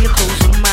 以后么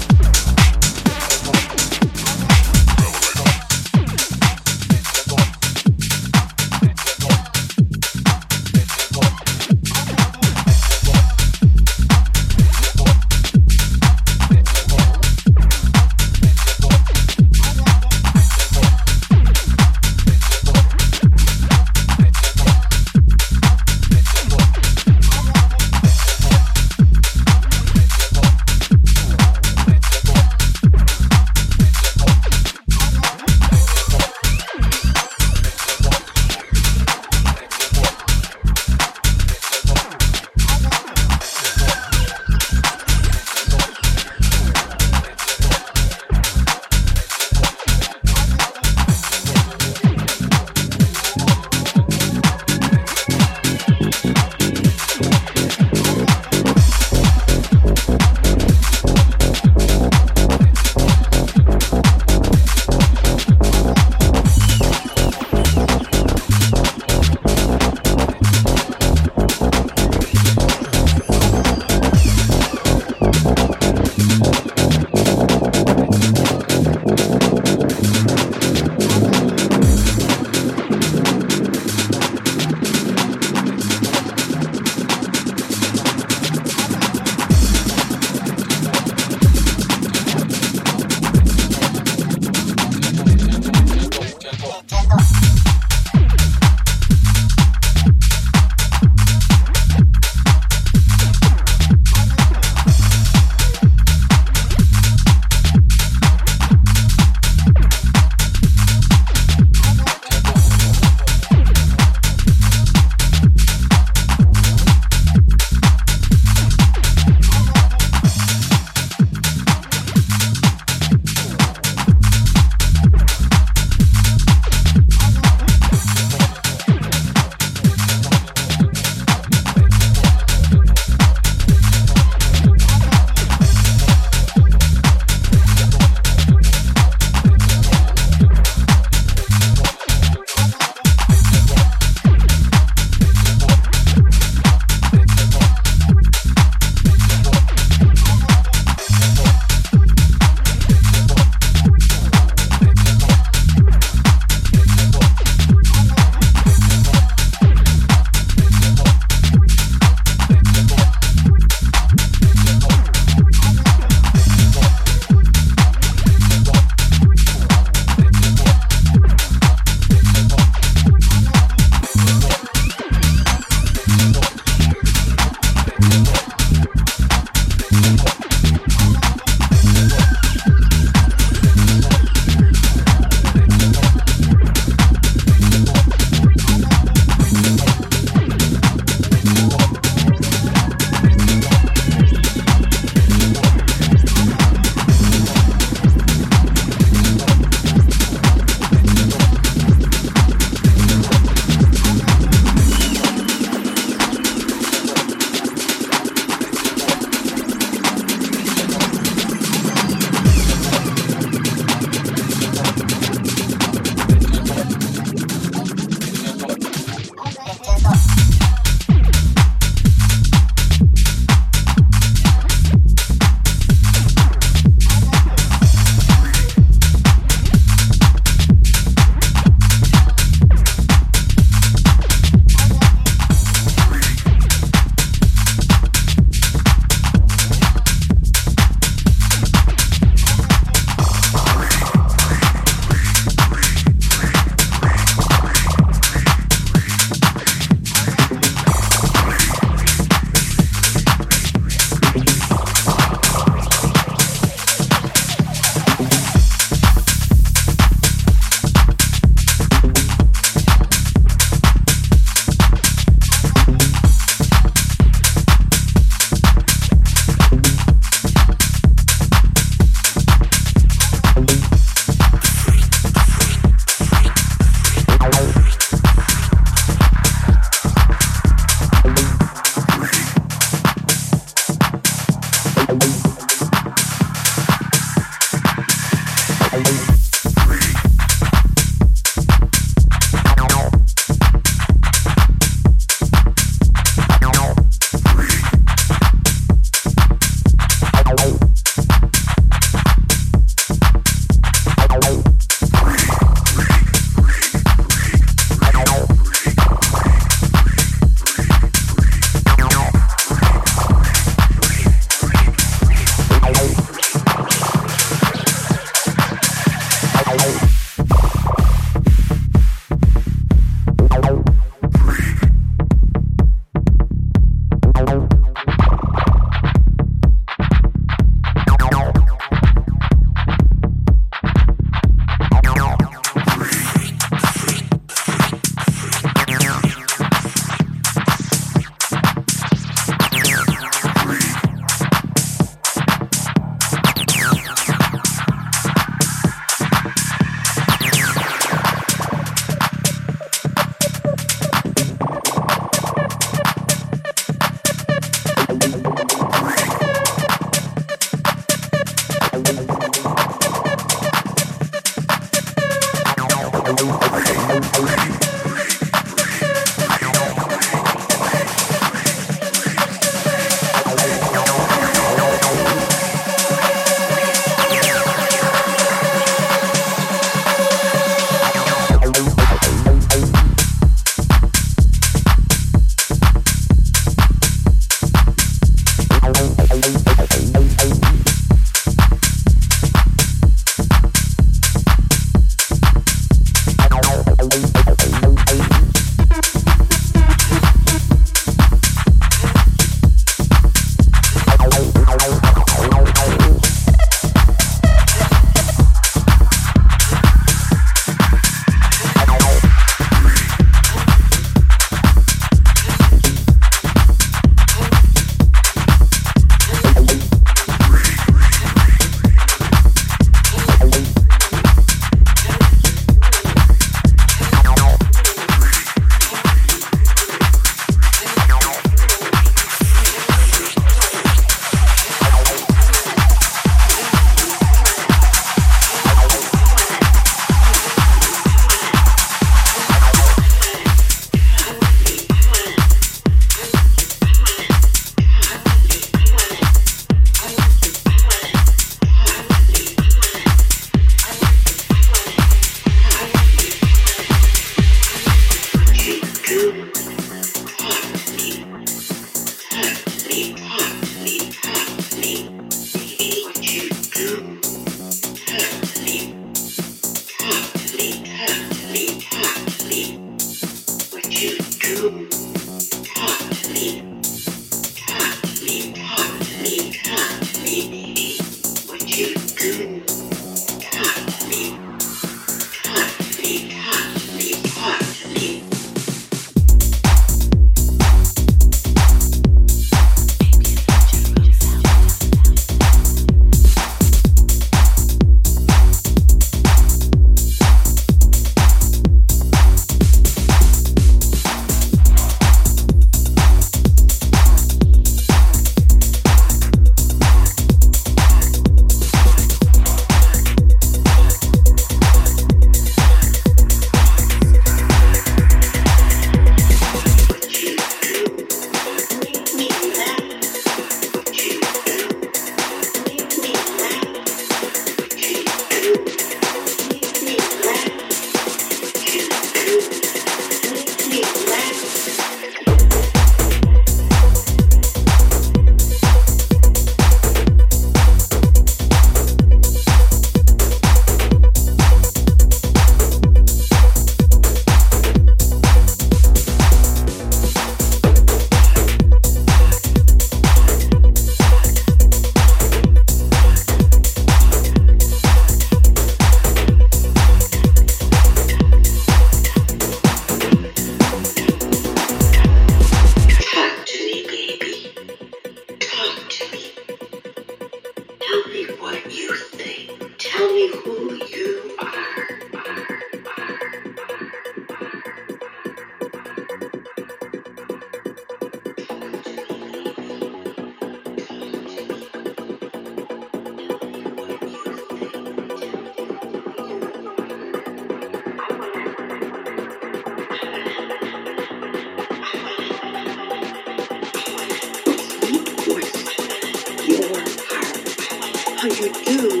You do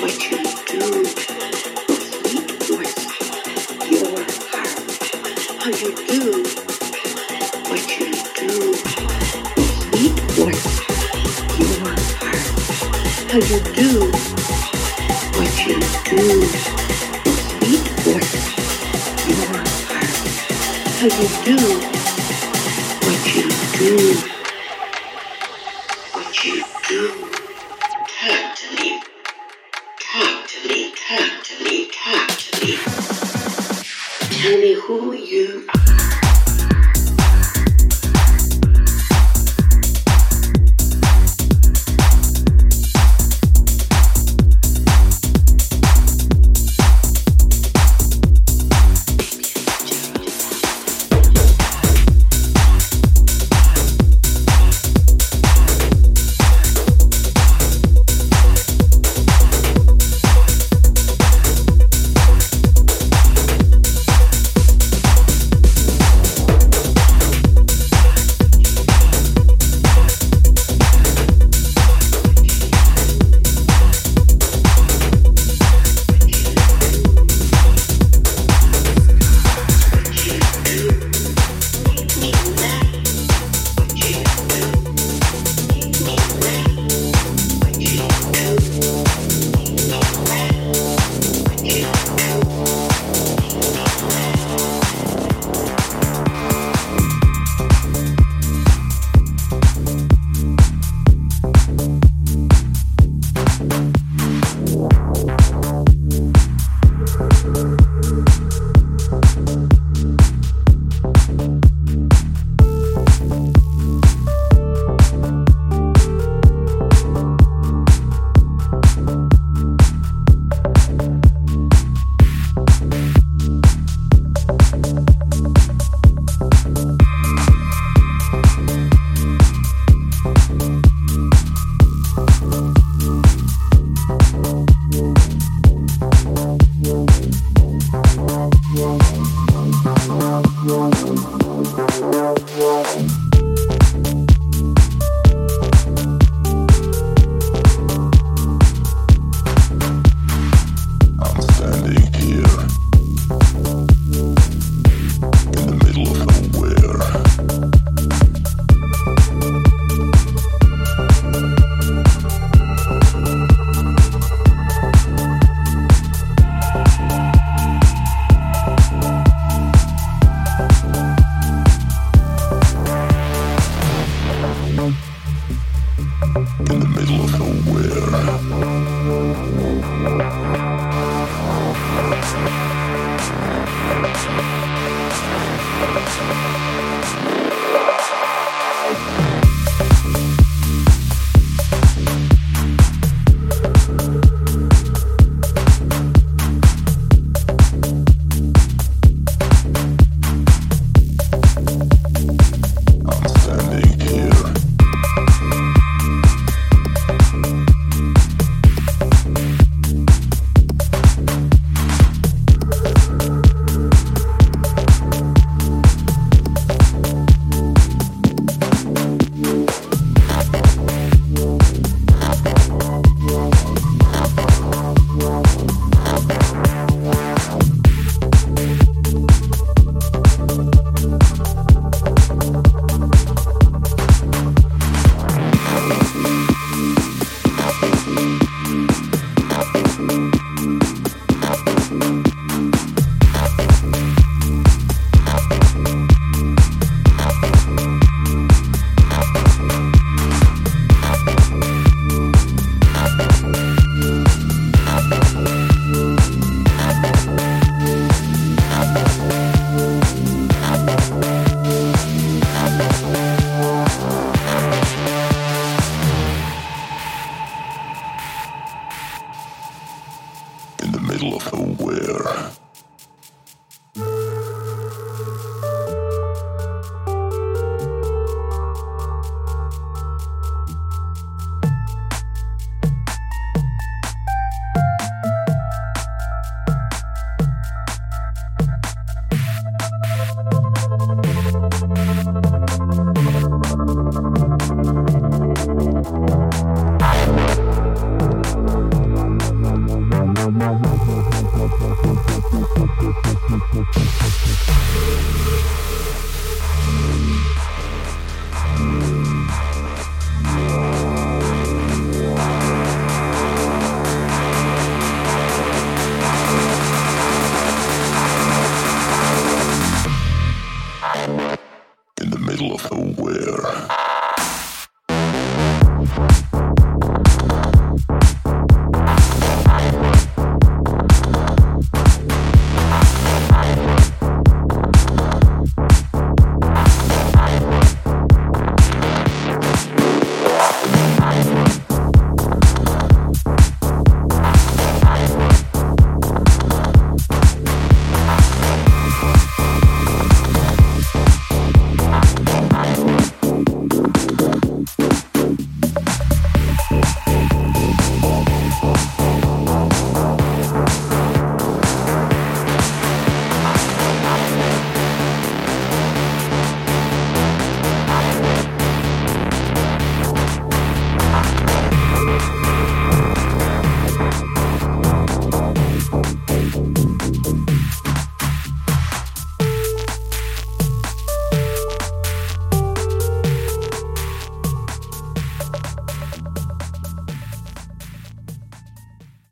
what you do, sweet voice, your heart. How you do what you do, sweet voice, your heart. How you.